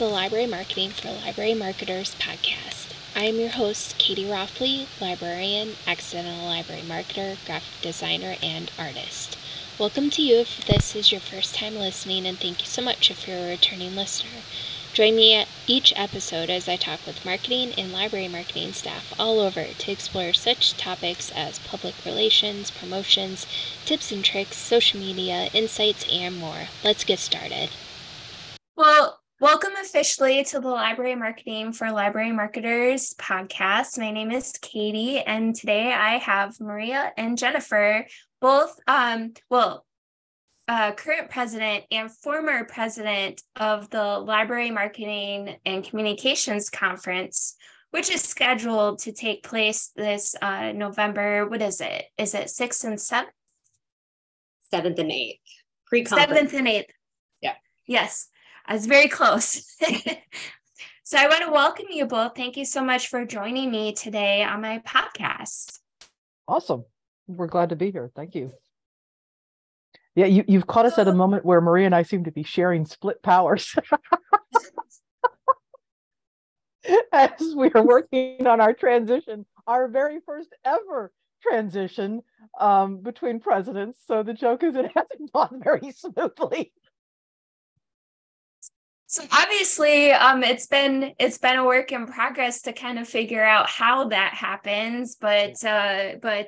The Library Marketing for Library Marketers podcast. I am your host, Katie Roffley, librarian, accidental library marketer, graphic designer, and artist. Welcome to you if this is your first time listening, and thank you so much if you're a returning listener. Join me at each episode as I talk with marketing and library marketing staff all over to explore such topics as public relations, promotions, tips and tricks, social media, insights, and more. Let's get started. Well, welcome officially to the Library Marketing for Library Marketers podcast. My name is Katie, and today I have Maria and Jennifer, both, um, well, uh, current president and former president of the Library Marketing and Communications Conference, which is scheduled to take place this uh, November. What is it? Is it sixth and seventh? Seventh and eighth. Pre Seventh and eighth. Yeah. Yes, I was very close. so I want to welcome you both. Thank you so much for joining me today on my podcast. Awesome. We're glad to be here. Thank you. Yeah, you, you've caught us at a moment where Maria and I seem to be sharing split powers. As we are working on our transition, our very first ever transition um, between presidents. So the joke is it hasn't gone very smoothly. So obviously, um, it's been it's been a work in progress to kind of figure out how that happens, but uh, but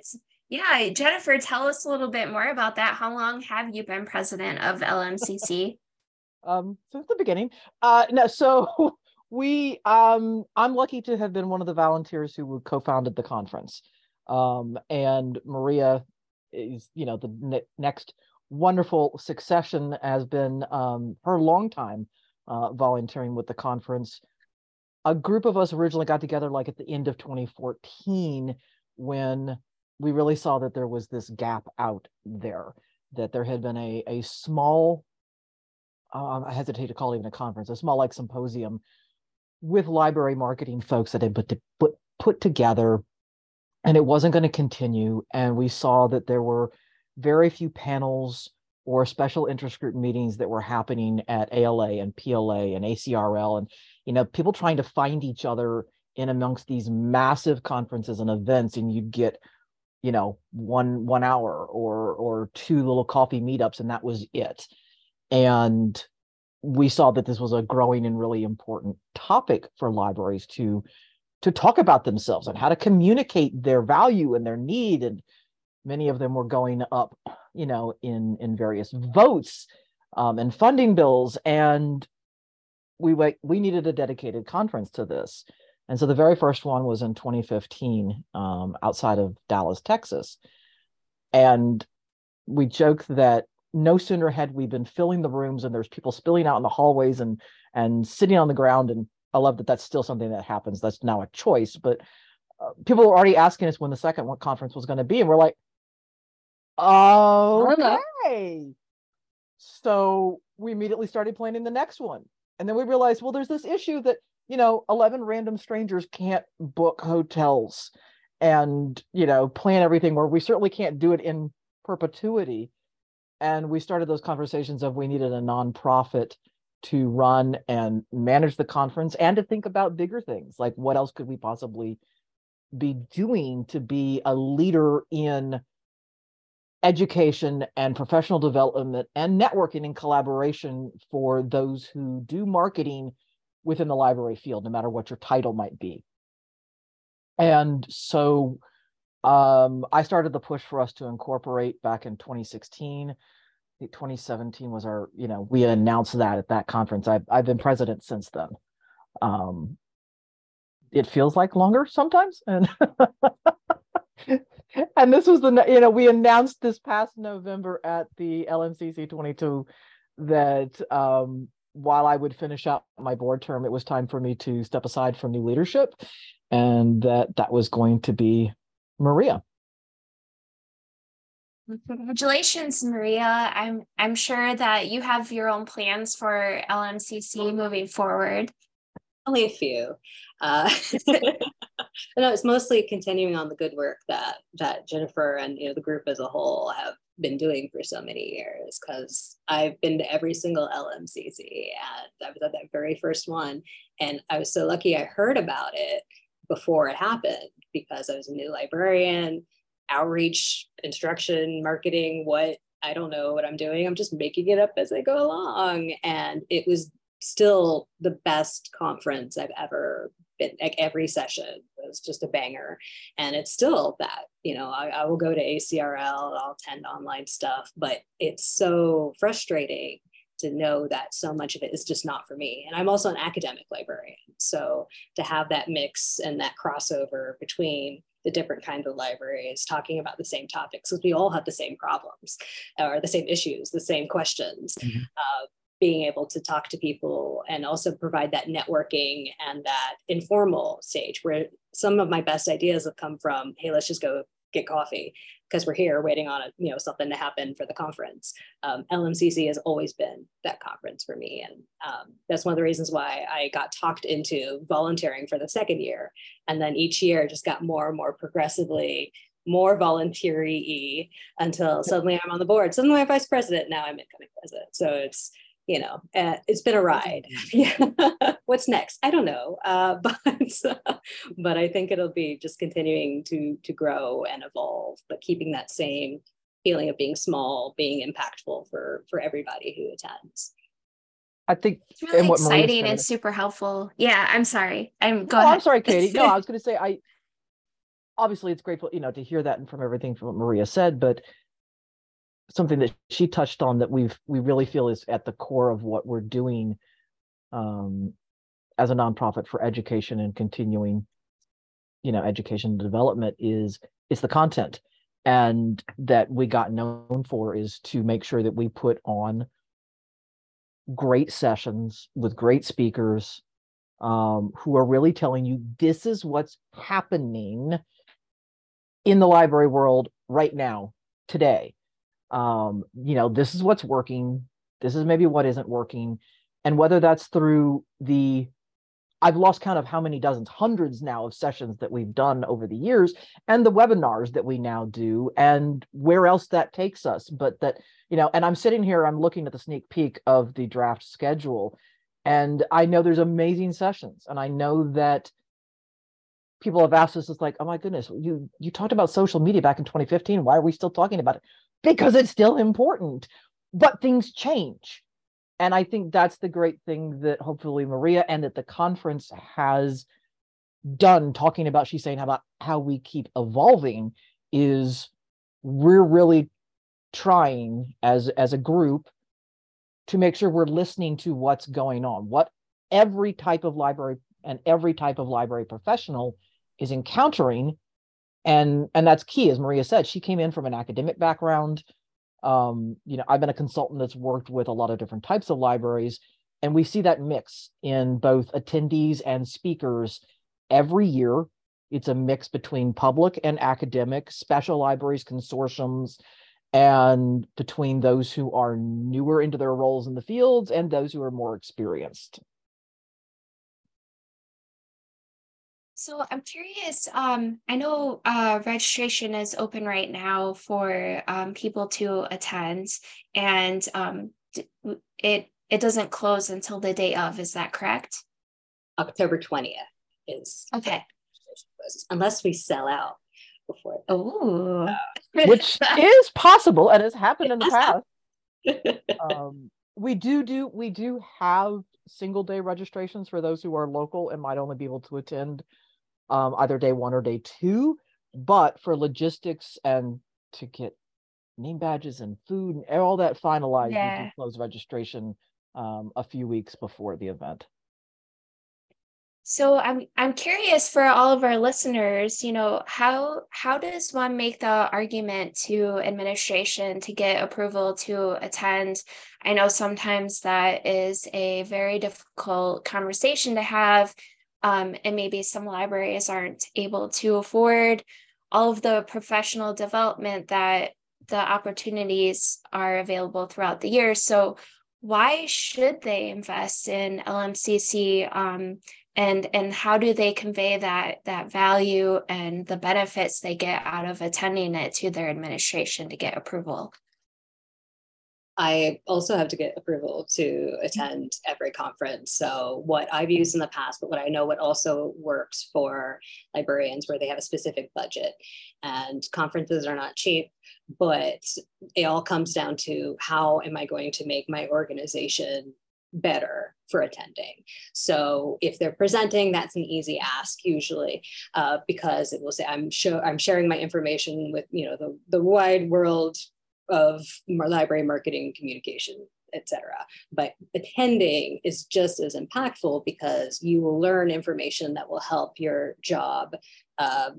yeah, Jennifer, tell us a little bit more about that. How long have you been president of LMCC? um, since the beginning. Uh, no, so we, um, I'm lucky to have been one of the volunteers who co-founded the conference. Um, and Maria is, you know, the ne- next wonderful succession has been um, her long time uh, volunteering with the conference. A group of us originally got together like at the end of 2014 when we really saw that there was this gap out there, that there had been a, a small, uh, I hesitate to call it even a conference, a small like symposium with library marketing folks that had put, to, put, put together and it wasn't going to continue. And we saw that there were very few panels or special interest group meetings that were happening at ALA and PLA and ACRL and you know people trying to find each other in amongst these massive conferences and events and you'd get you know one one hour or or two little coffee meetups and that was it. And we saw that this was a growing and really important topic for libraries to to talk about themselves and how to communicate their value and their need and many of them were going up you know in in various votes um, and funding bills and we we needed a dedicated conference to this and so the very first one was in 2015 um, outside of Dallas, Texas. And we joked that no sooner had we been filling the rooms and there's people spilling out in the hallways and and sitting on the ground. And I love that that's still something that happens. That's now a choice. But uh, people were already asking us when the second conference was going to be. And we're like, okay. So we immediately started planning the next one. And then we realized, well, there's this issue that you know 11 random strangers can't book hotels and you know plan everything or we certainly can't do it in perpetuity and we started those conversations of we needed a nonprofit to run and manage the conference and to think about bigger things like what else could we possibly be doing to be a leader in education and professional development and networking and collaboration for those who do marketing within the library field, no matter what your title might be. And so um, I started the push for us to incorporate back in 2016. 2017 was our, you know, we announced that at that conference. I've, I've been president since then. Um, it feels like longer sometimes. And and this was the, you know, we announced this past November at the LMCC 22 that um, while I would finish out my board term, it was time for me to step aside from new leadership, and that that was going to be Maria. Congratulations, Maria. I'm I'm sure that you have your own plans for LMCC moving forward. Only a few. Uh, no, it's mostly continuing on the good work that that Jennifer and you know the group as a whole have been doing for so many years because I've been to every single LMCC and I was at that very first one. And I was so lucky I heard about it before it happened because I was a new librarian, outreach, instruction, marketing, what I don't know what I'm doing. I'm just making it up as I go along. And it was still the best conference I've ever been. Like every session was just a banger. And it's still that, you know, I, I will go to ACRL, I'll attend online stuff, but it's so frustrating to know that so much of it is just not for me. And I'm also an academic librarian. So to have that mix and that crossover between the different kinds of libraries talking about the same topics because we all have the same problems or the same issues, the same questions. Mm-hmm. Uh, being able to talk to people and also provide that networking and that informal stage where some of my best ideas have come from hey let's just go get coffee because we're here waiting on a, you know something to happen for the conference. Um, LMCC has always been that conference for me, and um, that's one of the reasons why I got talked into volunteering for the second year, and then each year just got more and more progressively more voluntary until suddenly I'm on the board. Suddenly I'm vice president. Now I'm incoming president. So it's you know, uh, it's been a ride. Yeah. What's next? I don't know. Uh, but but I think it'll be just continuing to to grow and evolve, but keeping that same feeling of being small, being impactful for for everybody who attends. I think it's really exciting and super helpful. Yeah, I'm sorry. I'm go no, ahead. I'm sorry, Katie. No, I was going to say I obviously it's grateful, you know, to hear that and from everything from what Maria said, but something that she touched on that we've we really feel is at the core of what we're doing um, as a nonprofit for education and continuing you know education and development is is the content. And that we got known for is to make sure that we put on great sessions with great speakers um, who are really telling you this is what's happening in the library world right now today um, you know, this is what's working, this is maybe what isn't working. And whether that's through the I've lost count of how many dozens, hundreds now of sessions that we've done over the years, and the webinars that we now do, and where else that takes us. But that, you know, and I'm sitting here, I'm looking at the sneak peek of the draft schedule, and I know there's amazing sessions, and I know that people have asked us, it's like, oh my goodness, you you talked about social media back in 2015. Why are we still talking about it? Because it's still important. But things change. And I think that's the great thing that hopefully Maria and that the conference has done talking about she's saying about how we keep evolving is we're really trying as as a group to make sure we're listening to what's going on what every type of library and every type of library professional is encountering and and that's key as maria said she came in from an academic background. Um, you know i've been a consultant that's worked with a lot of different types of libraries and we see that mix in both attendees and speakers. Every year it's a mix between public and academic special libraries consortiums and between those who are newer into their roles in the fields and those who are more experienced So I'm curious. Um, I know uh, registration is open right now for um, people to attend, and um, it it doesn't close until the day of. Is that correct? October twentieth is okay. Unless we sell out before. Oh, uh, which is possible and has happened in the past. um, we do do we do have single day registrations for those who are local and might only be able to attend um, either day one or day two. But for logistics and to get name badges and food and all that finalized, yeah. do close registration um, a few weeks before the event. So I'm I'm curious for all of our listeners, you know, how how does one make the argument to administration to get approval to attend? I know sometimes that is a very difficult conversation to have um, and maybe some libraries aren't able to afford all of the professional development that the opportunities are available throughout the year. So, why should they invest in LMCC? Um, and and how do they convey that that value and the benefits they get out of attending it to their administration to get approval? I also have to get approval to attend every conference. So what I've used in the past, but what I know what also works for librarians where they have a specific budget and conferences are not cheap, but it all comes down to how am I going to make my organization better for attending. So if they're presenting, that's an easy ask usually, uh, because it will say I'm show I'm sharing my information with you know the the wide world of library marketing communication etc but attending is just as impactful because you will learn information that will help your job uh,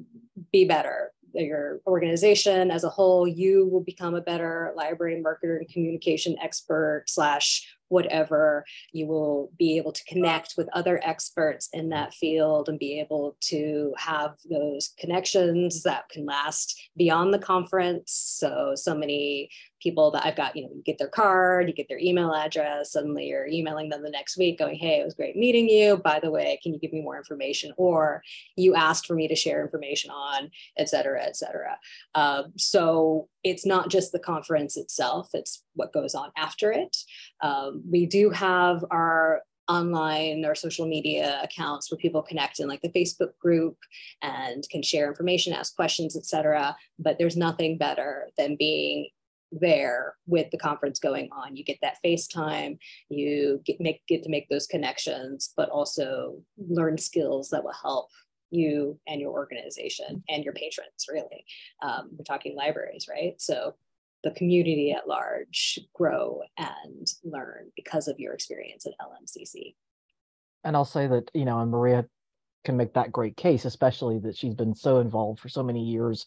be better. Your organization as a whole you will become a better library marketer and communication expert slash whatever you will be able to connect with other experts in that field and be able to have those connections that can last beyond the conference. So so many people that I've got, you know, you get their card, you get their email address, suddenly you're emailing them the next week going, hey, it was great meeting you. By the way, can you give me more information? Or you asked for me to share information on, et cetera, et cetera. Uh, so it's not just the conference itself, it's what goes on after it. Um, we do have our online or social media accounts where people connect in like the facebook group and can share information ask questions etc but there's nothing better than being there with the conference going on. You get that FaceTime, you get make get to make those connections, but also learn skills that will help you and your organization and your patrons. Really, um, we're talking libraries, right? So the community at large grow and learn because of your experience at LMCC. And I'll say that you know, and Maria can make that great case, especially that she's been so involved for so many years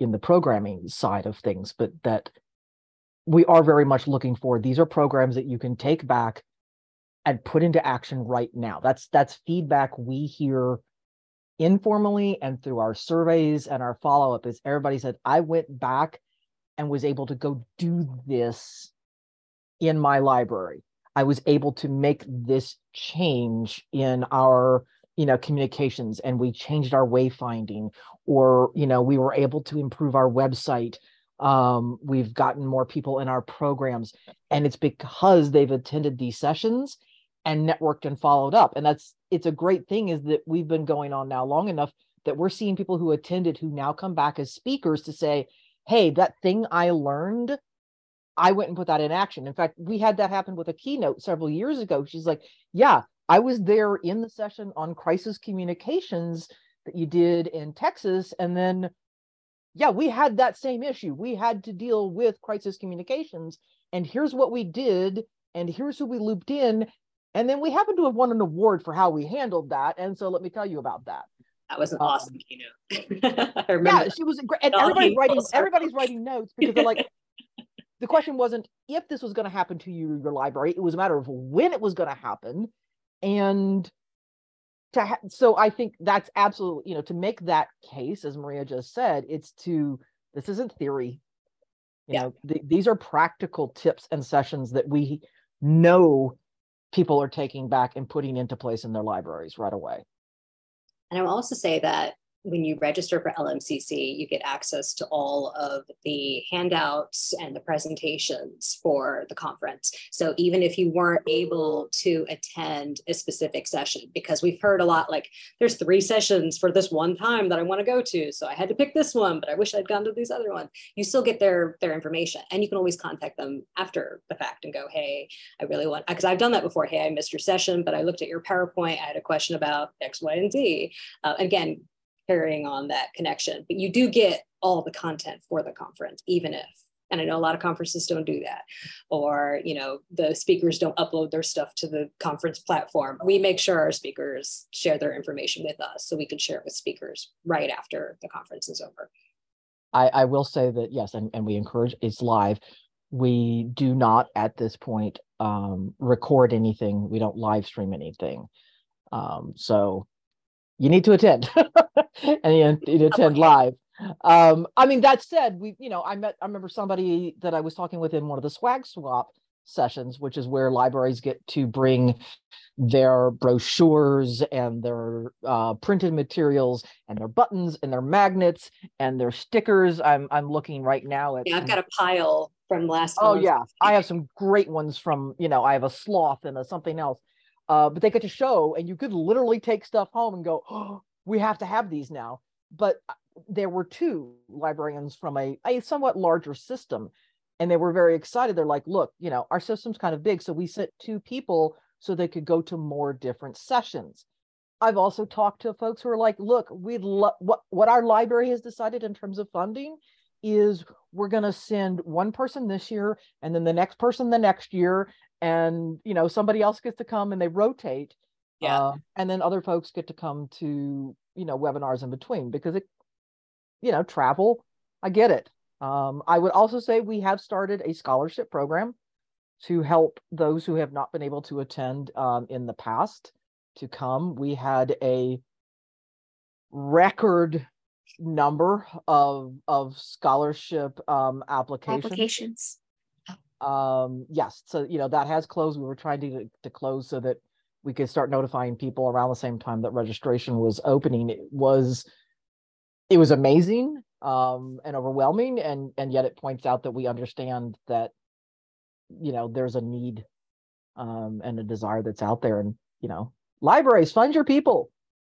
in the programming side of things, but that we are very much looking for these are programs that you can take back and put into action right now. That's that's feedback we hear informally and through our surveys and our follow-up is everybody said I went back and was able to go do this in my library. I was able to make this change in our you know communications and we changed our wayfinding or you know we were able to improve our website um, we've gotten more people in our programs and it's because they've attended these sessions and networked and followed up. And that's it's a great thing is that we've been going on now long enough that we're seeing people who attended who now come back as speakers to say hey that thing i learned i went and put that in action. In fact we had that happen with a keynote several years ago. She's like yeah i was there in the session on crisis communications that you did in texas and then yeah, we had that same issue. We had to deal with crisis communications, and here's what we did, and here's who we looped in. And then we happen to have won an award for how we handled that. And so let me tell you about that. That was an um, awesome keynote. yeah, she was great. And everybody's writing, everybody's writing notes because they're like, the question wasn't if this was going to happen to you, your library. It was a matter of when it was going to happen. And to ha- so I think that's absolutely you know to make that case as Maria just said it's to this isn't theory you yeah. know th- these are practical tips and sessions that we know people are taking back and putting into place in their libraries right away and I'll also say that when you register for LMCC, you get access to all of the handouts and the presentations for the conference. So even if you weren't able to attend a specific session, because we've heard a lot like there's three sessions for this one time that I want to go to. So I had to pick this one, but I wish I'd gone to these other ones. You still get their their information and you can always contact them after the fact and go, hey, I really want because I've done that before. Hey, I missed your session, but I looked at your PowerPoint. I had a question about X, Y, and Z. Uh, again, carrying on that connection. But you do get all the content for the conference, even if, and I know a lot of conferences don't do that, or you know, the speakers don't upload their stuff to the conference platform. We make sure our speakers share their information with us so we can share it with speakers right after the conference is over. I, I will say that yes, and, and we encourage it's live. We do not at this point um, record anything. We don't live stream anything. Um, so you need to attend. And you, you attend live. Um i mean that said we you know i met i remember somebody that i was talking with in one of the swag swap sessions which is where libraries get to bring their brochures and their uh, printed materials and their buttons and their magnets and their stickers. I'm i'm looking right now at yeah i've got a pile from last. Oh yeah, I have some great ones from you know I have a sloth and a something else, uh, but they get to show and you could literally take stuff home and go, oh, we have to have these now. But uh, there were two librarians from a, a somewhat larger system and they were very excited. They're like, look, you know, our system's kind of big, so we sent two people so they could go to more different sessions. I've also talked to folks who are like, look, we'd love what what our library has decided in terms of funding is we're going to send one person this year and then the next person the next year. And you know somebody else gets to come and they rotate yeah. uh, and then other folks get to come to you know webinars in between because it you know travel i get it. Um, i would also say we have started a scholarship program to help those who have not been able to attend um, in the past to come. We had a record number of of scholarship um, applications. Applications. Um, yes, so you know that has closed. We were trying to to close so that we could start notifying people around the same time that registration was opening. It was it was amazing um, and overwhelming, and and yet it points out that we understand that you know there's a need um, and a desire that's out there, and you know libraries fund your people.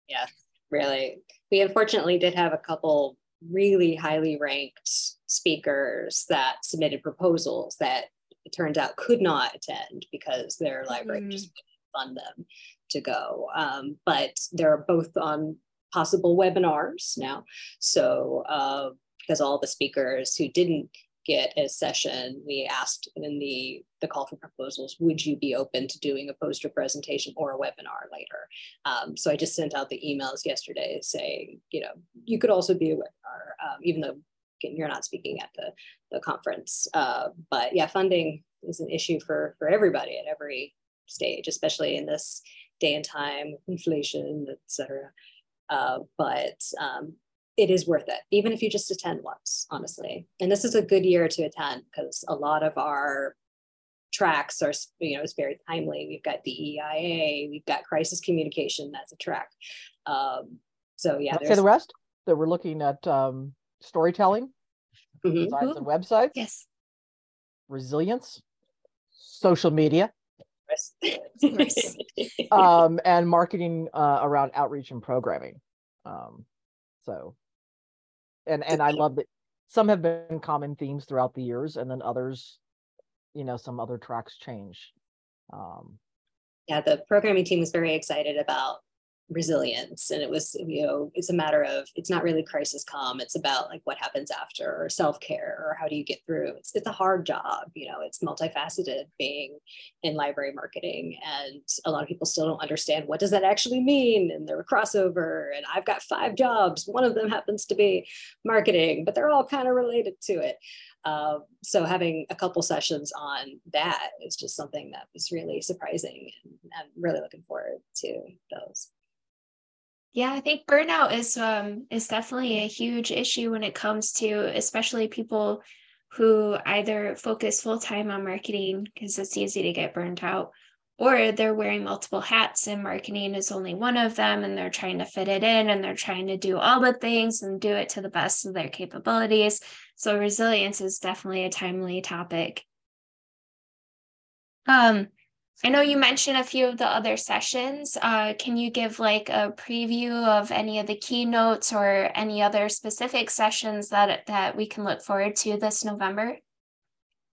Yes, really we unfortunately did have a couple really highly ranked speakers that submitted proposals that it turns out could not attend because their library mm. just wouldn't fund them to go. Um, but they're both on possible webinars now. So uh, because all the speakers who didn't get a session, we asked in the, the call for proposals, would you be open to doing a poster presentation or a webinar later? Um, so I just sent out the emails yesterday saying, you know, you could also be a webinar, um, even though you're not speaking at the, the conference. Uh, but yeah, funding is an issue for, for everybody at every stage, especially in this day and time, inflation, et cetera. Uh, but um, it is worth it, even if you just attend once, honestly. And this is a good year to attend because a lot of our tracks are, you know, it's very timely. We've got DEIA, we've got crisis communication, that's a track. Um, so yeah. Say the rest that we're looking at um, storytelling, mm-hmm. designs and websites. Yes. Resilience, social media. um, and marketing uh, around outreach and programming. Um, so and and I love that some have been common themes throughout the years, and then others, you know, some other tracks change. Um, yeah, the programming team was very excited about resilience and it was you know it's a matter of it's not really crisis comm it's about like what happens after or self-care or how do you get through? It's, it's a hard job you know it's multifaceted being in library marketing and a lot of people still don't understand what does that actually mean? And they're a crossover and i've got five jobs one of them happens to be marketing but they're all kind of related to it. Uh, so having a couple sessions on that is just something that was really surprising and i'm really looking forward to those yeah, I think burnout is um is definitely a huge issue when it comes to especially people who either focus full time on marketing because it's easy to get burnt out or they're wearing multiple hats and marketing is only one of them and they're trying to fit it in and they're trying to do all the things and do it to the best of their capabilities. So resilience is definitely a timely topic. Um I know you mentioned a few of the other sessions. Uh, can you give like a preview of any of the keynotes or any other specific sessions that that we can look forward to this November?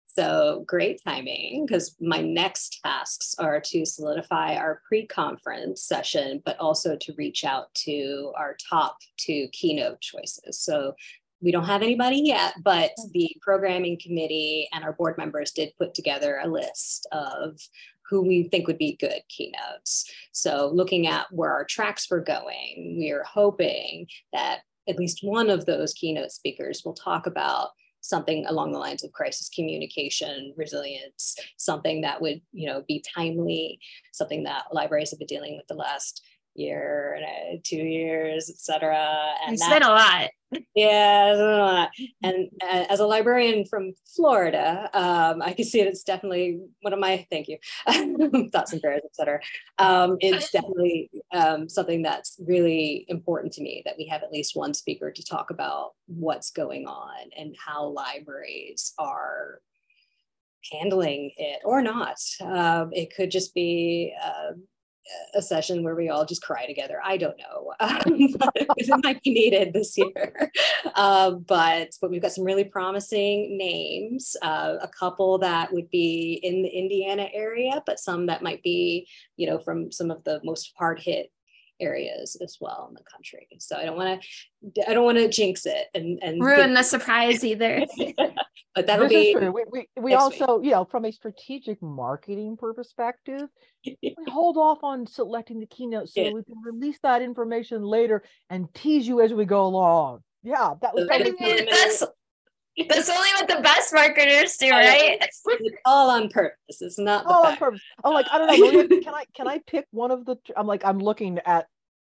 So great timing because my next tasks are to solidify our pre-conference session, but also to reach out to our top two keynote choices. So we don't have anybody yet, but the programming committee and our board members did put together a list of who we think would be good keynotes. So, looking at where our tracks were going, we are hoping that at least one of those keynote speakers will talk about something along the lines of crisis communication resilience something that would you know be timely something that libraries have been dealing with the last year and two years et cetera and it's been a lot yeah, and uh, as a librarian from Florida, um, I can see it. It's definitely one of my thank you thoughts and prayers, etc. Um, it's definitely um, something that's really important to me that we have at least one speaker to talk about what's going on and how libraries are handling it or not. Uh, it could just be uh, a session where we all just cry together. I don't know. It might be needed this year. Uh, but but we've got some really promising names. Uh, a couple that would be in the Indiana area, but some that might be you know from some of the most hard hit areas as well in the country. So I don't want to I don't want to jinx it and and ruin the surprise either. but that'll this be we we, we also, week. you know, from a strategic marketing perspective, we hold off on selecting the keynote so yeah. we can release that information later and tease you as we go along. Yeah, that was I mean, that's that's only what the best marketers do, right? All on purpose. It's not all on purpose. I'm like, I don't know. Maria, can I can I pick one of the? I'm like, I'm looking at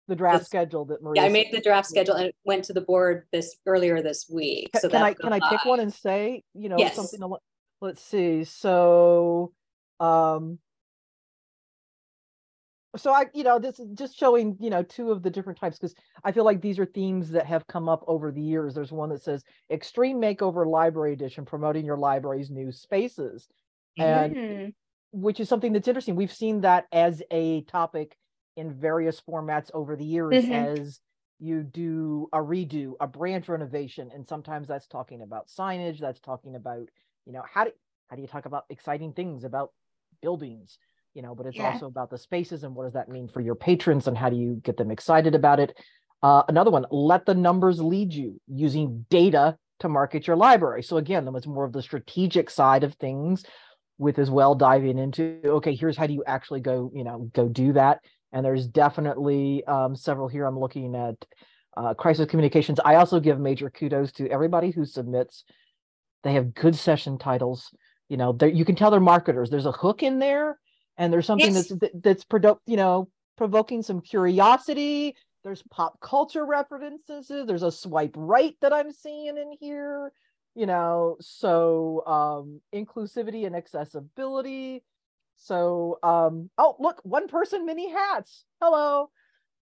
the draft this, schedule that Maria. Yeah, I made the draft schedule and went to the board this earlier this week. So can I can I pick one and say, you know, yes. something? To, let's see. So, um, so I, you know, this is just showing, you know, two of the different types because I feel like these are themes that have come up over the years. There's one that says Extreme Makeover Library Edition, promoting your library's new spaces, and mm. which is something that's interesting. We've seen that as a topic in various formats over the years mm-hmm. as you do a redo, a branch renovation, and sometimes that's talking about signage. That's talking about, you know, how do how do you talk about exciting things about buildings? You know, but it's yeah. also about the spaces and what does that mean for your patrons and how do you get them excited about it. Uh, another one, let the numbers lead you using data to market your library. So again, that was more of the strategic side of things with as well diving into, okay, here's how do you actually go, you know, go do that. And there's definitely um, several here. I'm looking at uh, crisis communications. I also give major kudos to everybody who submits. They have good session titles. You know, you can tell they're marketers. There's a hook in there and there's something yes. that's that's produ- you know provoking some curiosity. There's pop culture references. There's a swipe right that i'm seeing in here you know so um inclusivity and accessibility. So um oh look one person mini hats. Hello.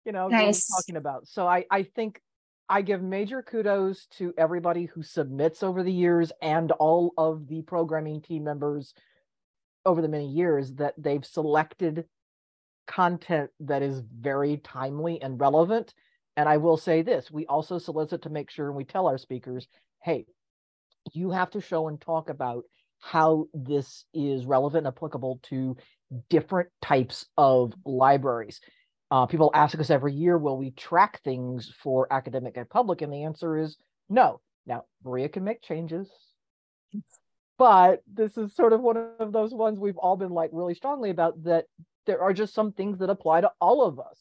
You know nice. talking about. So i i think i give major kudos to everybody who submits over the years and all of the programming team members over the many years that they've selected content that is very timely and relevant. And I will say this we also solicit to make sure and we tell our speakers, hey, you have to show and talk about how this is relevant and applicable to different types of libraries. Uh, people ask us every year, will we track things for academic and public? And the answer is no. Now, Maria can make changes but this is sort of one of those ones we've all been like really strongly about that there are just some things that apply to all of us.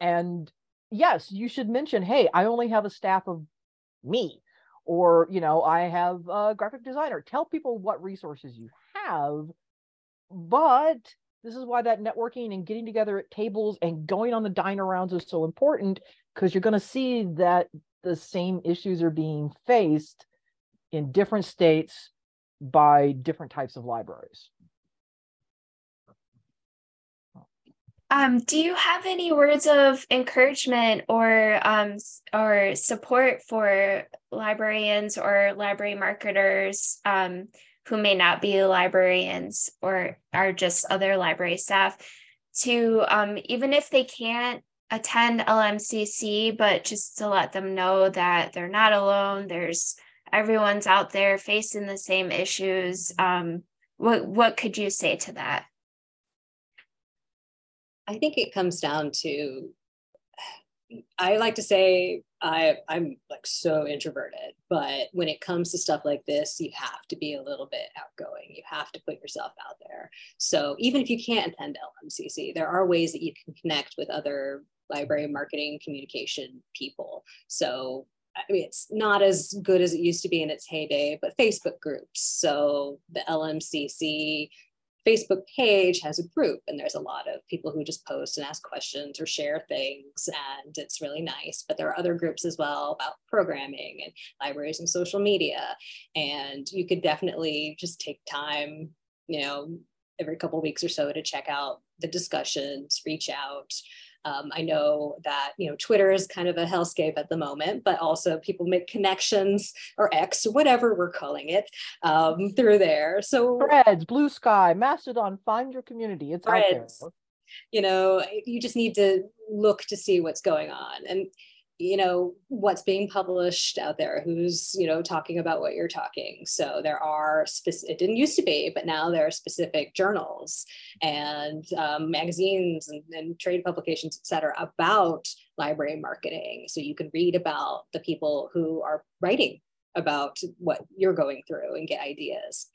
And yes you should mention hey i only have a staff of me or you know i have a graphic designer. Tell people what resources you have but this is why that networking and getting together at tables and going on the dine arounds is so important because you're going to see that the same issues are being faced in different states by different types of libraries. Um, do you have any words of encouragement or um, or support for librarians or library marketers um, who may not be librarians or are just other library staff to um, even if they can't attend LMCC, but just to let them know that they're not alone. There's everyone's out there facing the same issues. Um, what what could you say to that? I think it comes down to I like to say I I'm like so introverted, but when it comes to stuff like this, you have to be a little bit outgoing. You have to put yourself out there. So even if you can't attend LMCC, there are ways that you can connect with other library marketing communication people. So I mean, it's not as good as it used to be in its heyday, but Facebook groups. So the LMCC Facebook page has a group, and there's a lot of people who just post and ask questions or share things, and it's really nice. But there are other groups as well about programming and libraries and social media. And you could definitely just take time, you know, every couple weeks or so to check out the discussions, reach out. Um, I know that you know Twitter is kind of a hellscape at the moment, but also people make connections or X, whatever we're calling it, um, through there. So Threads, Blue Sky, Mastodon, find your community. It's Threads. out there. You know, you just need to look to see what's going on. And you know what's being published out there who's you know talking about what you're talking. So there are specific it didn't used to be but now there are specific journals and um, magazines and, and trade publications et cetera about library marketing. So you can read about the people who are writing about what you're going through and get ideas.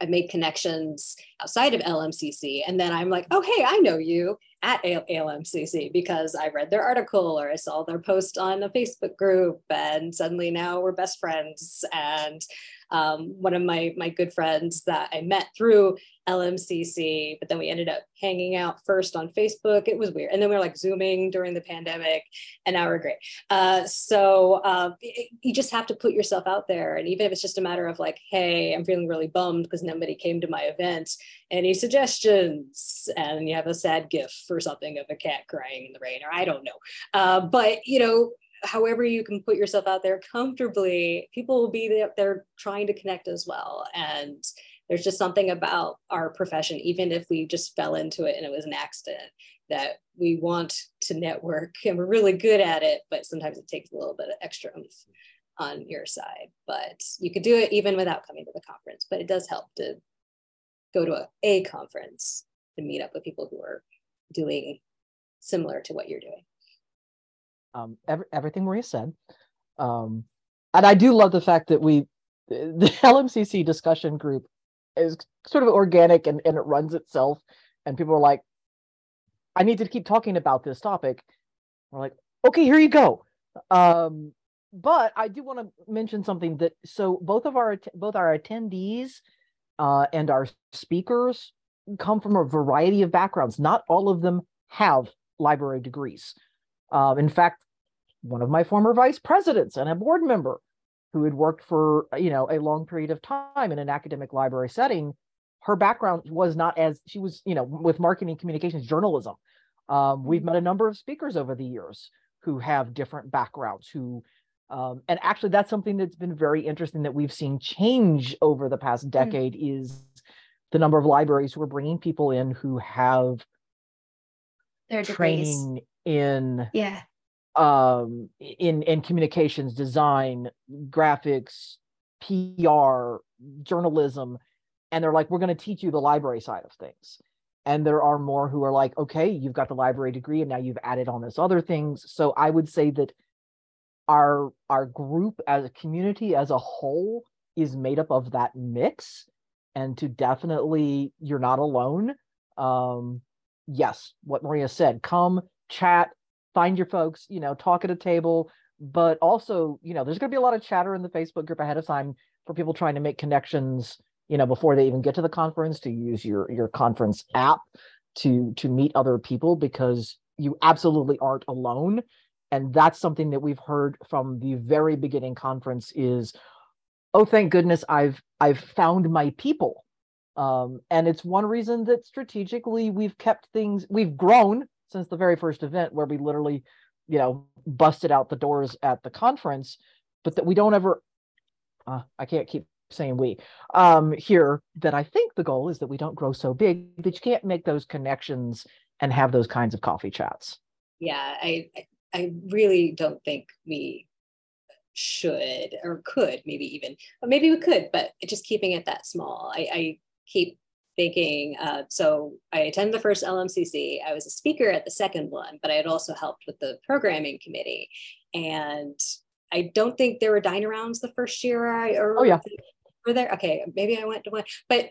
I've made connections outside of LMCC. And then I'm like, oh, hey, I know you at LMCC because I read their article or I saw their post on a Facebook group. And suddenly now we're best friends. And um, one of my, my good friends that I met through LMCC, but then we ended up hanging out first on Facebook. It was weird. And then we were like Zooming during the pandemic, and now we're great. Uh, so uh, it, you just have to put yourself out there. And even if it's just a matter of like, hey, I'm feeling really bummed because nobody came to my event, any suggestions? And you have a sad gif or something of a cat crying in the rain, or I don't know. Uh, but, you know, however you can put yourself out there comfortably, people will be there trying to connect as well. And there's just something about our profession, even if we just fell into it and it was an accident, that we want to network and we're really good at it, but sometimes it takes a little bit of extra oomph on your side. But you could do it even without coming to the conference, but it does help to go to a, a conference to meet up with people who are doing similar to what you're doing. Um, every, everything Maria said. Um, and I do love the fact that we, the LMCC discussion group is sort of organic and, and it runs itself. And people are like, I need to keep talking about this topic. We're like, okay, here you go. Um, but I do want to mention something that so both of our both our attendees uh, and our speakers come from a variety of backgrounds. Not all of them have library degrees. Um, in fact, one of my former vice presidents and a board member who had worked for you know a long period of time in an academic library setting her background was not as she was you know with marketing communications journalism um, we've mm-hmm. met a number of speakers over the years who have different backgrounds who um, and actually that's something that's been very interesting that we've seen change over the past mm. decade mm. is the number of libraries who are bringing people in who have their training in yeah. um, in in communications design graphics pr journalism and they're like we're going to teach you the library side of things. And there are more who are like okay you've got the library degree and now you've added on this other things. So i would say that our our group as a community as a whole is made up of that mix and to definitely you're not alone. Um yes what maria said come chat find your folks, you know, talk at a table, but also, you know, there's going to be a lot of chatter in the Facebook group ahead of time for people trying to make connections, you know, before they even get to the conference to use your your conference app to to meet other people because you absolutely aren't alone. And that's something that we've heard from the very beginning conference is oh thank goodness i've i've found my people um, and it's one reason that strategically we've kept things we've grown since the very first event where we literally, you know, busted out the doors at the conference, but that we don't ever, uh, I can't keep saying we um here that I think the goal is that we don't grow so big that you can't make those connections and have those kinds of coffee chats. Yeah, I I really don't think we should or could maybe even or maybe we could but just keeping it that small. I, I keep thinking uh, so i attended the first lmcc i was a speaker at the second one but i had also helped with the programming committee. And i don't think there were dine arounds the first year i or oh yeah. were there? Okay maybe i went to one but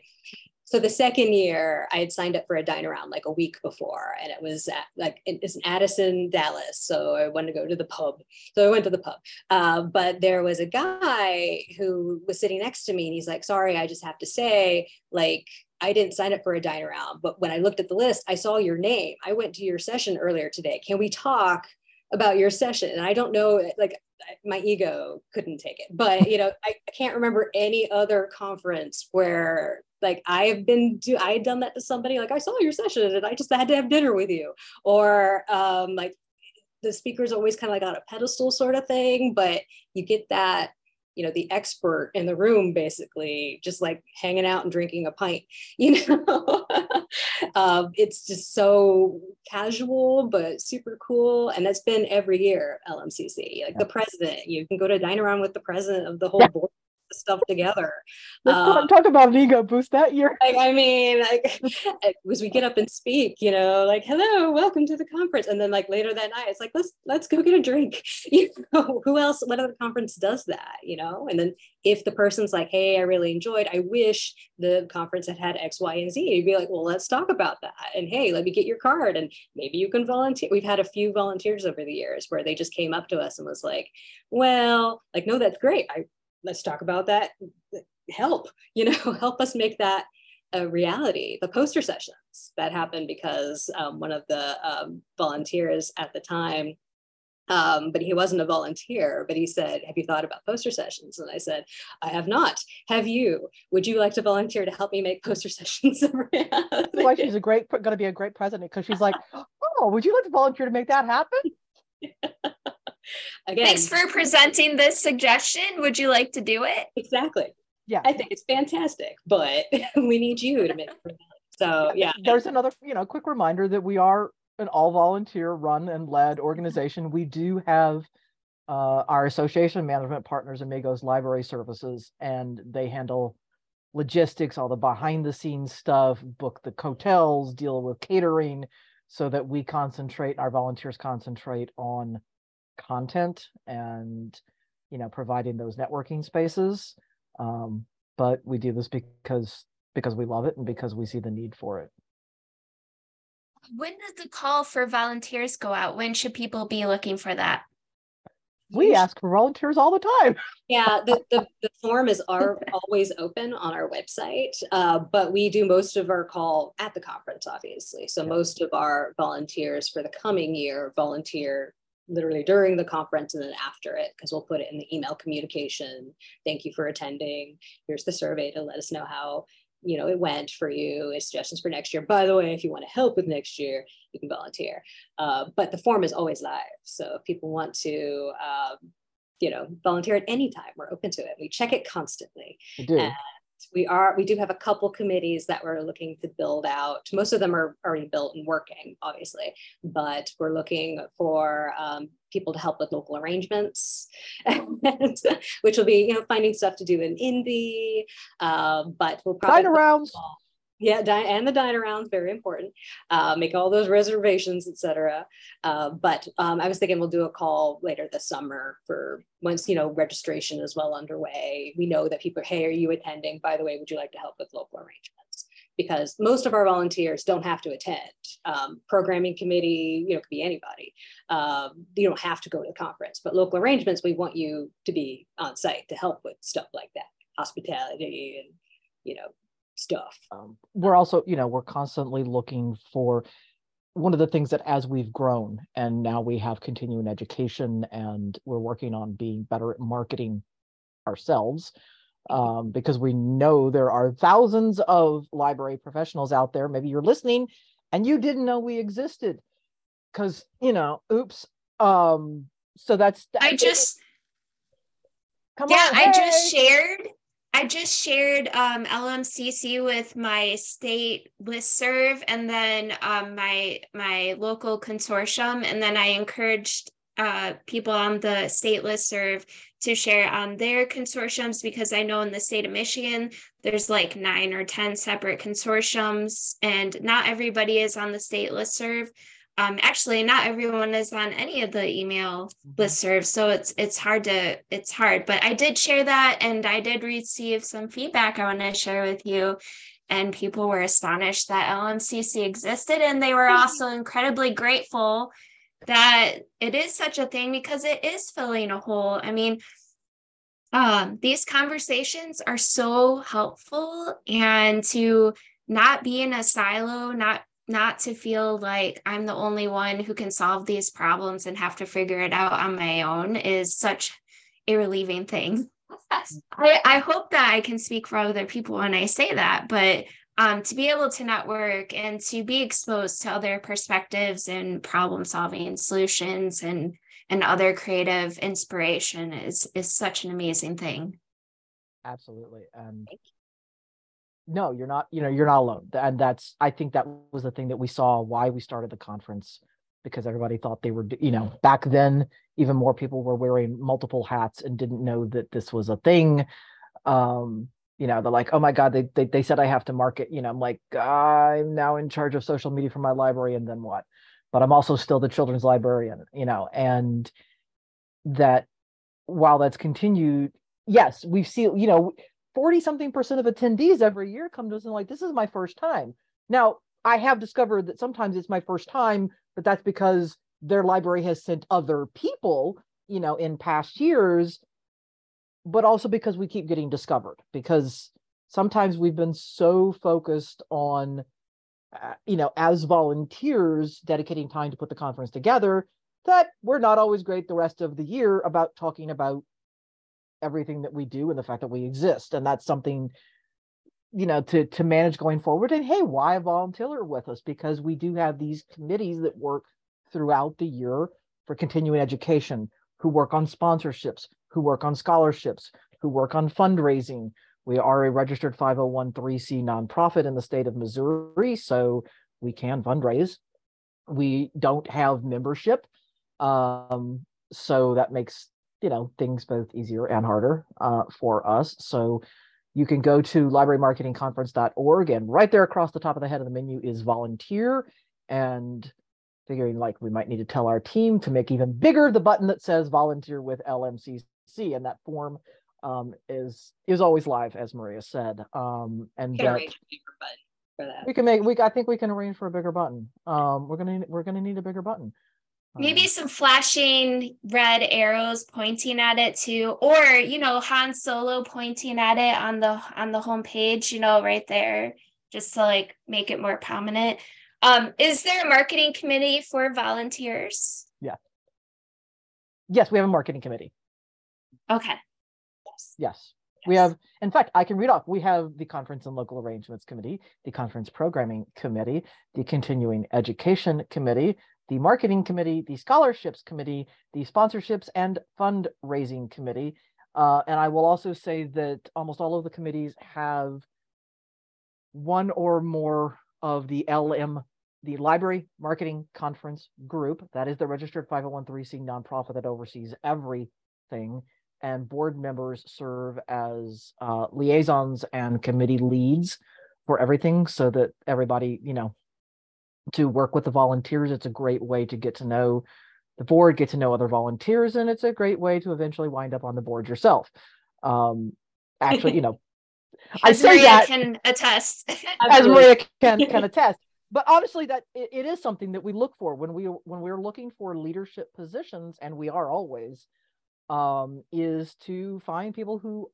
so the second year i had signed up for a dine around like a week before and it was at, like it's in addison dallas so i wanted to go to the pub so i went to the pub uh, but there was a guy who was sitting next to me and he's like sorry i just have to say like I didn't sign up for a dine around, but when I looked at the list, I saw your name. I went to your session earlier today. Can we talk about your session? And I don't know, like my ego couldn't take it, but you know, I, I can't remember any other conference where like I've been do I had done that to somebody like I saw your session and I just had to have dinner with you. Or um, like the speaker's always kind of like on a pedestal sort of thing but you get that you know the expert in the room basically just like hanging out and drinking a pint you know? Um, it's just so casual but super cool and that's been every year lmcc like the president you can go to dine around with the president of the whole board stuff together. Let's um, talk about ego boost that year. Like, I mean, like as we get up and speak, you know, like hello, welcome to the conference, and then like later that night, it's like let's let's go get a drink. You know, who else? What other conference does that? You know, and then if the person's like, hey, I really enjoyed, I wish the conference had had X, Y, and Z. You'd be like, well, let's talk about that. And hey, let me get your card, and maybe you can volunteer. We've had a few volunteers over the years where they just came up to us and was like, well, like no, that's great. I let's talk about that. Help you know help us make that a reality. The poster sessions that happened because um, one of the um, volunteers at the time um, but he wasn't a volunteer but he said have you thought about poster sessions? And i said i have not. Have you? Would you like to volunteer to help me make poster sessions why she's a great going to be a great president because she's like oh would you like to volunteer to make that happen Again, thanks for presenting this suggestion. Would you like to do it? Exactly. Yeah. I think it's fantastic, but we need you to make it. So, yeah. There's another, you know, quick reminder that we are an all volunteer run and led organization. We do have uh, our association management partners, Amigos Library Services, and they handle logistics, all the behind the scenes stuff, book the hotels, deal with catering, so that we concentrate, our volunteers concentrate on content and you know providing those networking spaces. Um, but we do this because because we love it and because we see the need for it. When does the call for volunteers go out? When should people be looking for that? We ask for volunteers all the time. Yeah the, the, the form is are always open on our website uh, but we do most of our call at the conference obviously. So most of our volunteers for the coming year volunteer literally during the conference and then after it because we'll put it in the email communication. Thank you for attending. Here's the survey to let us know how you know it went for you suggestions for next year. By the way if you want to help with next year you can volunteer. Uh, but the form is always live so if people want to um, you know volunteer at any time we're open to it. We check it constantly. We do. And we are we do have a couple committees that we're looking to build out. Most of them are already built and working obviously but we're looking for um, people to help with local arrangements and, which will be you know finding stuff to do in Indy uh, but we'll probably around yeah and the dine arounds very important. Uh, make all those reservations etc uh, but um, i was thinking we'll do a call later this summer for once you know registration is well underway. We know that people hey are you attending? By the way would you like to help with local arrangements? Because most of our volunteers don't have to attend. Um, programming committee you know could be anybody. Um, you don't have to go to the conference but local arrangements we want you to be on site to help with stuff like that. Hospitality and you know stuff. Um, we're also, you know, we're constantly looking for one of the things that as we've grown and now we have continuing education and we're working on being better at marketing ourselves um, because we know there are thousands of library professionals out there. Maybe you're listening and you didn't know we existed because, you know, oops. Um, so that's, I just, come yeah, on, hey. I just shared I just shared um, LMCC with my state listserv and then um, my my local consortium, and then I encouraged uh, people on the state listserv to share on their consortiums because I know in the state of Michigan there's like nine or ten separate consortiums, and not everybody is on the state listserv um, actually not everyone is on any of the email mm-hmm. listservs so it's it's hard to it's hard but i did share that and i did receive some feedback i want to share with you. And people were astonished that lmcc existed and they were also incredibly grateful that it is such a thing because it is filling a hole. I mean um, these conversations are so helpful and to not be in a silo not not to feel like I'm the only one who can solve these problems and have to figure it out on my own is such a relieving thing. I, I hope that I can speak for other people when I say that, but um, to be able to network and to be exposed to other perspectives and problem solving solutions and and other creative inspiration is is such an amazing thing. Absolutely. And no, you're not, you know, you're not alone. And that's I think that was the thing that we saw why we started the conference because everybody thought they were, you know, back then even more people were wearing multiple hats and didn't know that this was a thing. Um, you know, they're like, oh my God, they, they, they said I have to market, you know, I'm like, I'm now in charge of social media for my library and then what? But I'm also still the children's librarian, you know, and that while that's continued, yes, we've seen, you know, 40 something percent of attendees every year come to us and like, this is my first time. Now, I have discovered that sometimes it's my first time, but that's because their library has sent other people, you know, in past years, but also because we keep getting discovered because sometimes we've been so focused on uh, you know as volunteers dedicating time to put the conference together that we're not always great the rest of the year about talking about everything that we do and the fact that we exist and that's something you know to to manage going forward. And hey why volunteer with us? Because we do have these committees that work throughout the year for continuing education who work on sponsorships who work on scholarships who work on fundraising. We are a registered 501c nonprofit in the state of missouri so we can fundraise. We don't have membership um, so that makes you know things both easier and harder uh, for us. So you can go to librarymarketingconference.org and right there across the top of the head of the menu is volunteer and figuring like we might need to tell our team to make even bigger the button that says volunteer with LMCC and that form um, is is always live as Maria said um, and that, we can make we I think we can arrange for a bigger button. Um, we're gonna we're gonna need a bigger button maybe um, some flashing red arrows pointing at it too or you know han solo pointing at it on the on the home page you know right there just to like make it more prominent. Um is there a marketing committee for volunteers? Yeah. Yes we have a marketing committee. Okay. Yes. Yes. We have in fact i can read off we have the conference and local arrangements committee the conference programming committee the continuing education committee the marketing committee, the scholarships committee, the sponsorships and fundraising committee. Uh, and I will also say that almost all of the committees have one or more of the LM, the Library Marketing Conference Group. That is the registered 501c nonprofit that oversees everything. And board members serve as uh, liaisons and committee leads for everything so that everybody, you know, to work with the volunteers. It's a great way to get to know the board, get to know other volunteers, and it's a great way to eventually wind up on the board yourself. Um, actually, you know, I say Maria that can attest. as Maria can can attest. But honestly, that it, it is something that we look for when we when we're looking for leadership positions, and we are always, um, is to find people who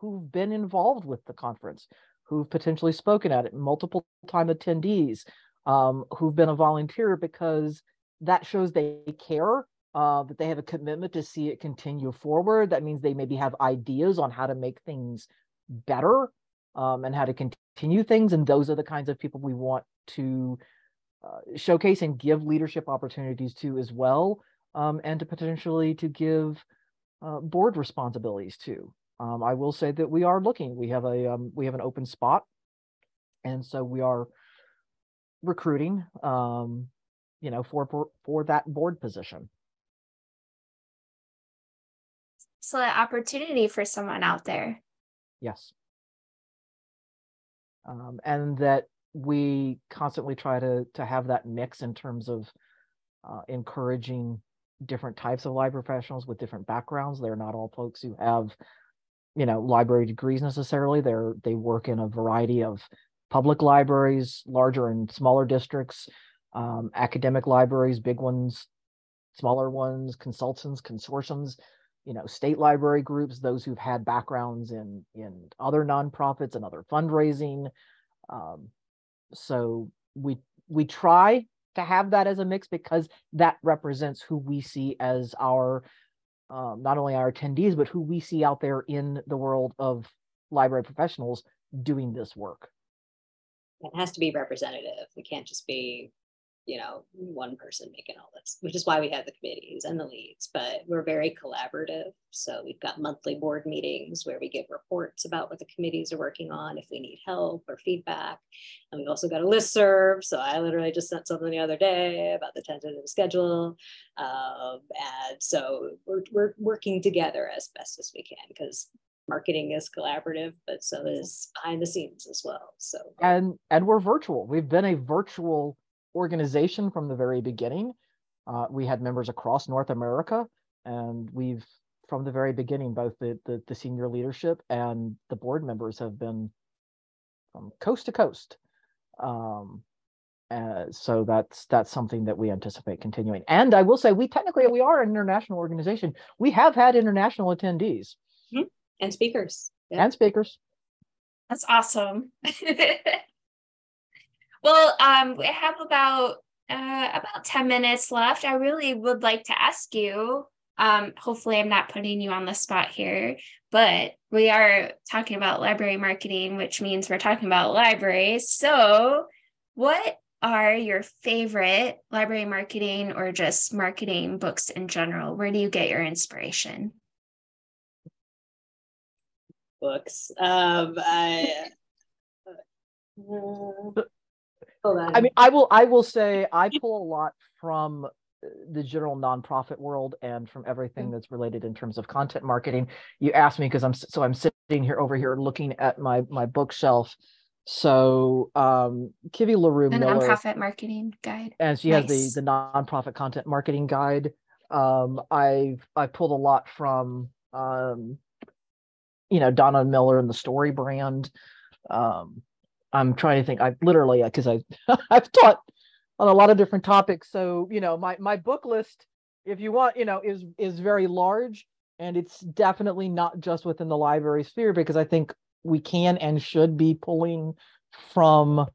who've been involved with the conference, who've potentially spoken at it, multiple time attendees, um, who've been a volunteer because that shows they care, uh, that they have a commitment to see it continue forward. That means they maybe have ideas on how to make things better um, and how to continue things. And those are the kinds of people we want to uh, showcase and give leadership opportunities to as well, um, and to potentially to give uh, board responsibilities to. Um, I will say that we are looking. We have a um, we have an open spot, and so we are recruiting, um, you know, for, for for that board position. So an opportunity for someone out there. Yes. Um, and that we constantly try to to have that mix in terms of uh, encouraging different types of library professionals with different backgrounds. They're not all folks who have, you know, library degrees necessarily. They're they work in a variety of public libraries, larger and smaller districts, um, academic libraries, big ones, smaller ones, consultants, consortiums, you know, state library groups, those who've had backgrounds in in other nonprofits and other fundraising. Um, so we we try to have that as a mix because that represents who we see as our um, not only our attendees, but who we see out there in the world of library professionals doing this work. It has to be representative. It can't just be you know, one person making all this, which is why we have the committees and the leads, but we're very collaborative. So we've got monthly board meetings where we give reports about what the committees are working on, if we need help or feedback. And we've also got a list serve. So I literally just sent something the other day about the tentative schedule. Um, and so we're, we're working together as best as we can because marketing is collaborative, but so is behind the scenes as well. So and and we're virtual. We've been a virtual organization from the very beginning. Uh, we had members across North America, and we've from the very beginning, both the, the, the senior leadership and the board members have been from coast to coast. Um, uh, so that's that's something that we anticipate continuing. And I will say, we technically we are an international organization. We have had international attendees mm-hmm. And speakers yeah. and speakers. That's awesome. Well, um, we have about uh, about 10 minutes left. I really would like to ask you. Um, hopefully, I'm not putting you on the spot here, but we are talking about library marketing, which means we're talking about libraries. So, what are your favorite library marketing or just marketing books in general? Where do you get your inspiration? Books. Um, I, uh, I mean, I will I will say I pull a lot from the general nonprofit world and from everything that's related in terms of content marketing. You asked me because I'm so I'm sitting here over here looking at my my bookshelf. So um Kivi Leroux the Miller, nonprofit marketing guide. And she nice. has the the nonprofit content marketing guide. Um I've I pulled a lot from um you know Donald Miller and the story brand. Um I'm trying to think. I literally because I I've taught on a lot of different topics. So you know, my my book list, if you want, you know, is is very large, and it's definitely not just within the library sphere because I think we can and should be pulling from uh,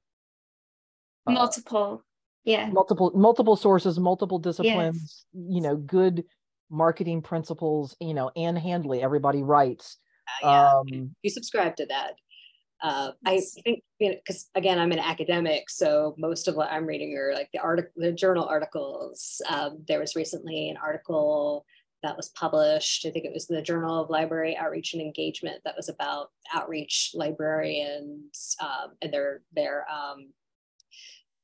multiple, yeah, multiple multiple sources, multiple disciplines. Yes. You know, good marketing principles. You know, Ann Handley, everybody writes. Uh, yeah. Um, you subscribe to that uh, I think because you know, again I'm an academic, so most of what I'm reading are like the article, the journal articles. Um, there was recently an article that was published. I think it was the Journal of Library Outreach and Engagement that was about outreach librarians um, and their their um,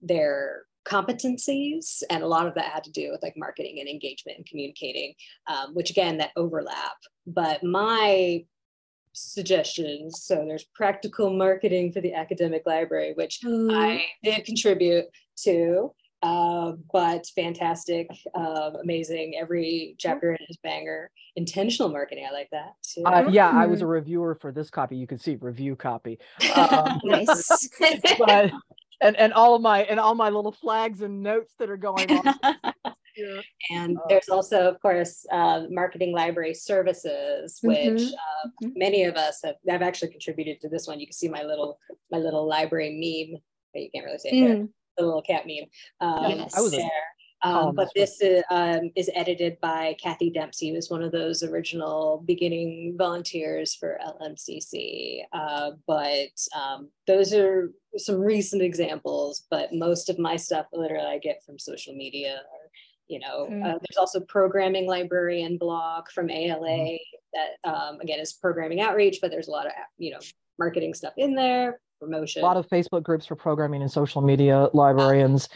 their competencies and a lot of that had to do with like marketing and engagement and communicating um, which again that overlap but my suggestions. So there's practical marketing for the academic library, which mm. I did contribute to. Uh, but fantastic, uh, amazing. Every chapter in is banger. Intentional marketing, I like that too. Uh, yeah, I was a mm-hmm. reviewer for this copy. You can see review copy. Um, nice. but and and all of my and all my little flags and notes that are going on. And uh, there's also, of course, uh, marketing library services, which mm-hmm. Uh, mm-hmm. many of us have. I've actually contributed to this one. You can see my little my little library meme. But you can't really see it mm. there. The little cat meme. Um, yes. I was there. Um, but this is, um, is, edited by Kathy Dempsey, who was one of those original beginning volunteers for LMCC. Uh, but um, those are some recent examples, but most of my stuff literally I get from social media or you know mm. uh, there's also programming librarian blog from ala mm. that um, again is programming outreach but there's a lot of you know marketing stuff in there promotion a lot of facebook groups for programming and social media librarians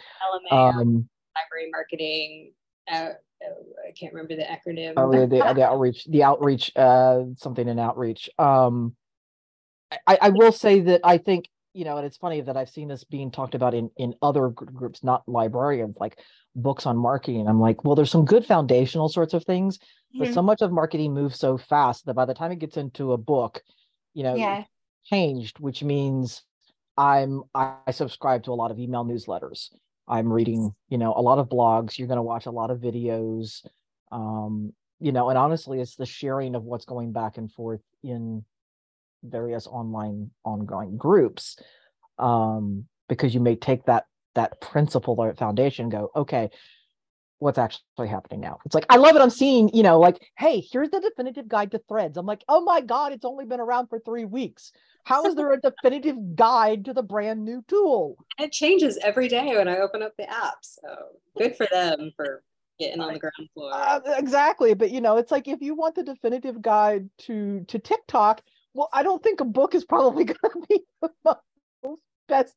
um, library marketing uh, I can't remember the acronym. Oh, the, the, the outreach, the outreach, uh, something in outreach. Um, I, I will say that I think you know, and it's funny that I've seen this being talked about in in other groups, not librarians, like books on marketing. I'm like, well, there's some good foundational sorts of things, mm-hmm. but so much of marketing moves so fast that by the time it gets into a book, you know, yeah. changed, which means I'm I subscribe to a lot of email newsletters. I'm reading, you know, a lot of blogs. You're going to watch a lot of videos, um, you know, and honestly, it's the sharing of what's going back and forth in various online ongoing groups, um, because you may take that that principle or foundation go okay what's actually happening now. It's like I love it. I'm seeing, you know, like, hey, here's the definitive guide to threads. I'm like, oh my god, it's only been around for three weeks. How is there a definitive guide to the brand new tool? It changes every day when I open up the app. So good for them for getting on the ground floor. Uh, exactly, but you know, it's like if you want the definitive guide to to TikTok, well, I don't think a book is probably going to be the most best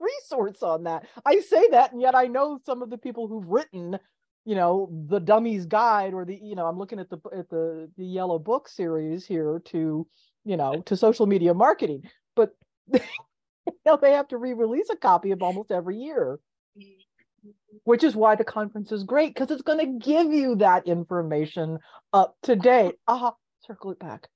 resource on that. I say that, and yet I know some of the people who've written, you know, the Dummies Guide or the, you know, I'm looking at the at the the Yellow Book series here to, you know, to social media marketing, but know they have to re-release a copy of almost every year. Which is why the conference is great because it's going to give you that information up to date. Aha, circle it back.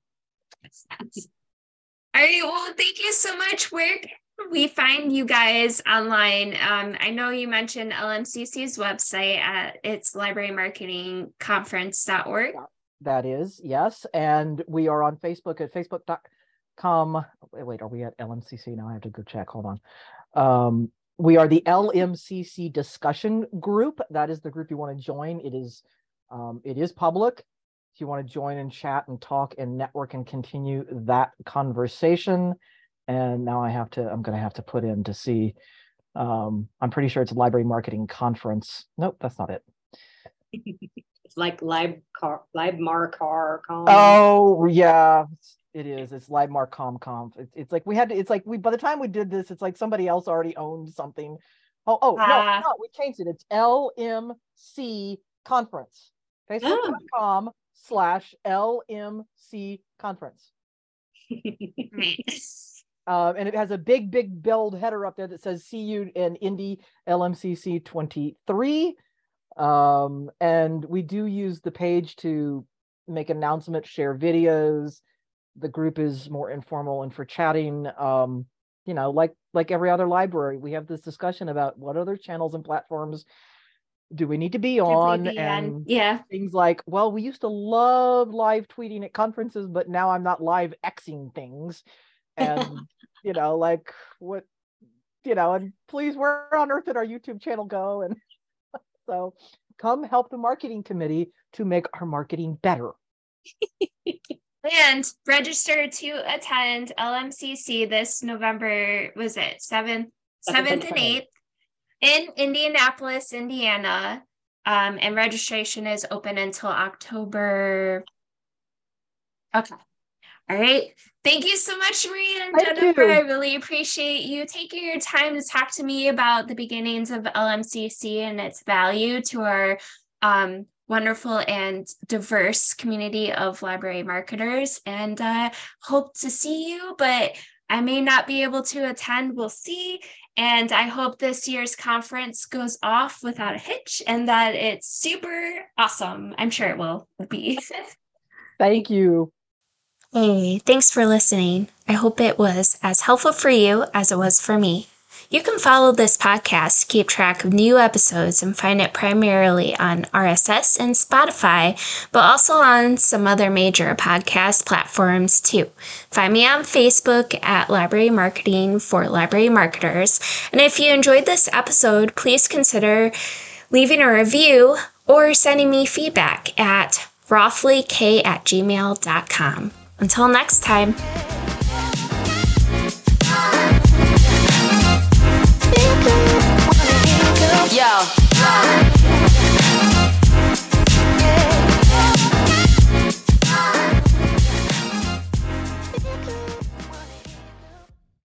All right. Well, thank you so much. Where can we find you guys online? Um, I know you mentioned LMCC's website at its librarymarketingconference.org. That is, yes. And we are on Facebook at facebook.com. Wait, are we at LMCC? Now I have to go check. Hold on. Um, we are the LMCC discussion group. That is the group you want to join. It is um, it is public. If you want to join and chat and talk and network and continue that conversation, and now I have to, I'm going to have to put in to see. Um, I'm pretty sure it's a library marketing conference. Nope, that's not it. it's like Lib Car, LibMarCar. Oh yeah, it is. It's LibMarCom Conf. It's, it's like we had to. It's like we by the time we did this, it's like somebody else already owned something. Oh oh no ah. no, we changed it. It's LMC Conference. Facebook.com oh. Slash LMC Conference. Um, and it has a big, big build header up there that says "See you in Indy LMCC 23." Um, and we do use the page to make announcements, share videos. The group is more informal and for chatting. Um, you know, like like every other library, we have this discussion about what other channels and platforms do we need to be on? be and on? yeah. things like well we used to love live tweeting at conferences but now i'm not live xing things. And you know like what you know and please where on earth did our youtube channel go? And so come help the marketing committee to make our marketing better. And register to attend lmcc this november was it 7th 7th and 8th in indianapolis indiana um, and registration is open until october okay all right. Thank you so much, Maria and Thank Jennifer. You. I really appreciate you taking your time to talk to me about the beginnings of LMCC and its value to our um, wonderful and diverse community of library marketers. And uh, hope to see you, but I may not be able to attend. We'll see. And I hope this year's conference goes off without a hitch and that it's super awesome. I'm sure it will be. Thank you. Hey, thanks for listening. I hope it was as helpful for you as it was for me. You can follow this podcast, to keep track of new episodes, and find it primarily on RSS and Spotify, but also on some other major podcast platforms too. Find me on Facebook at Library Marketing for Library Marketers. And if you enjoyed this episode, please consider leaving a review or sending me feedback at rothlyk at gmail.com. Until next time. yo.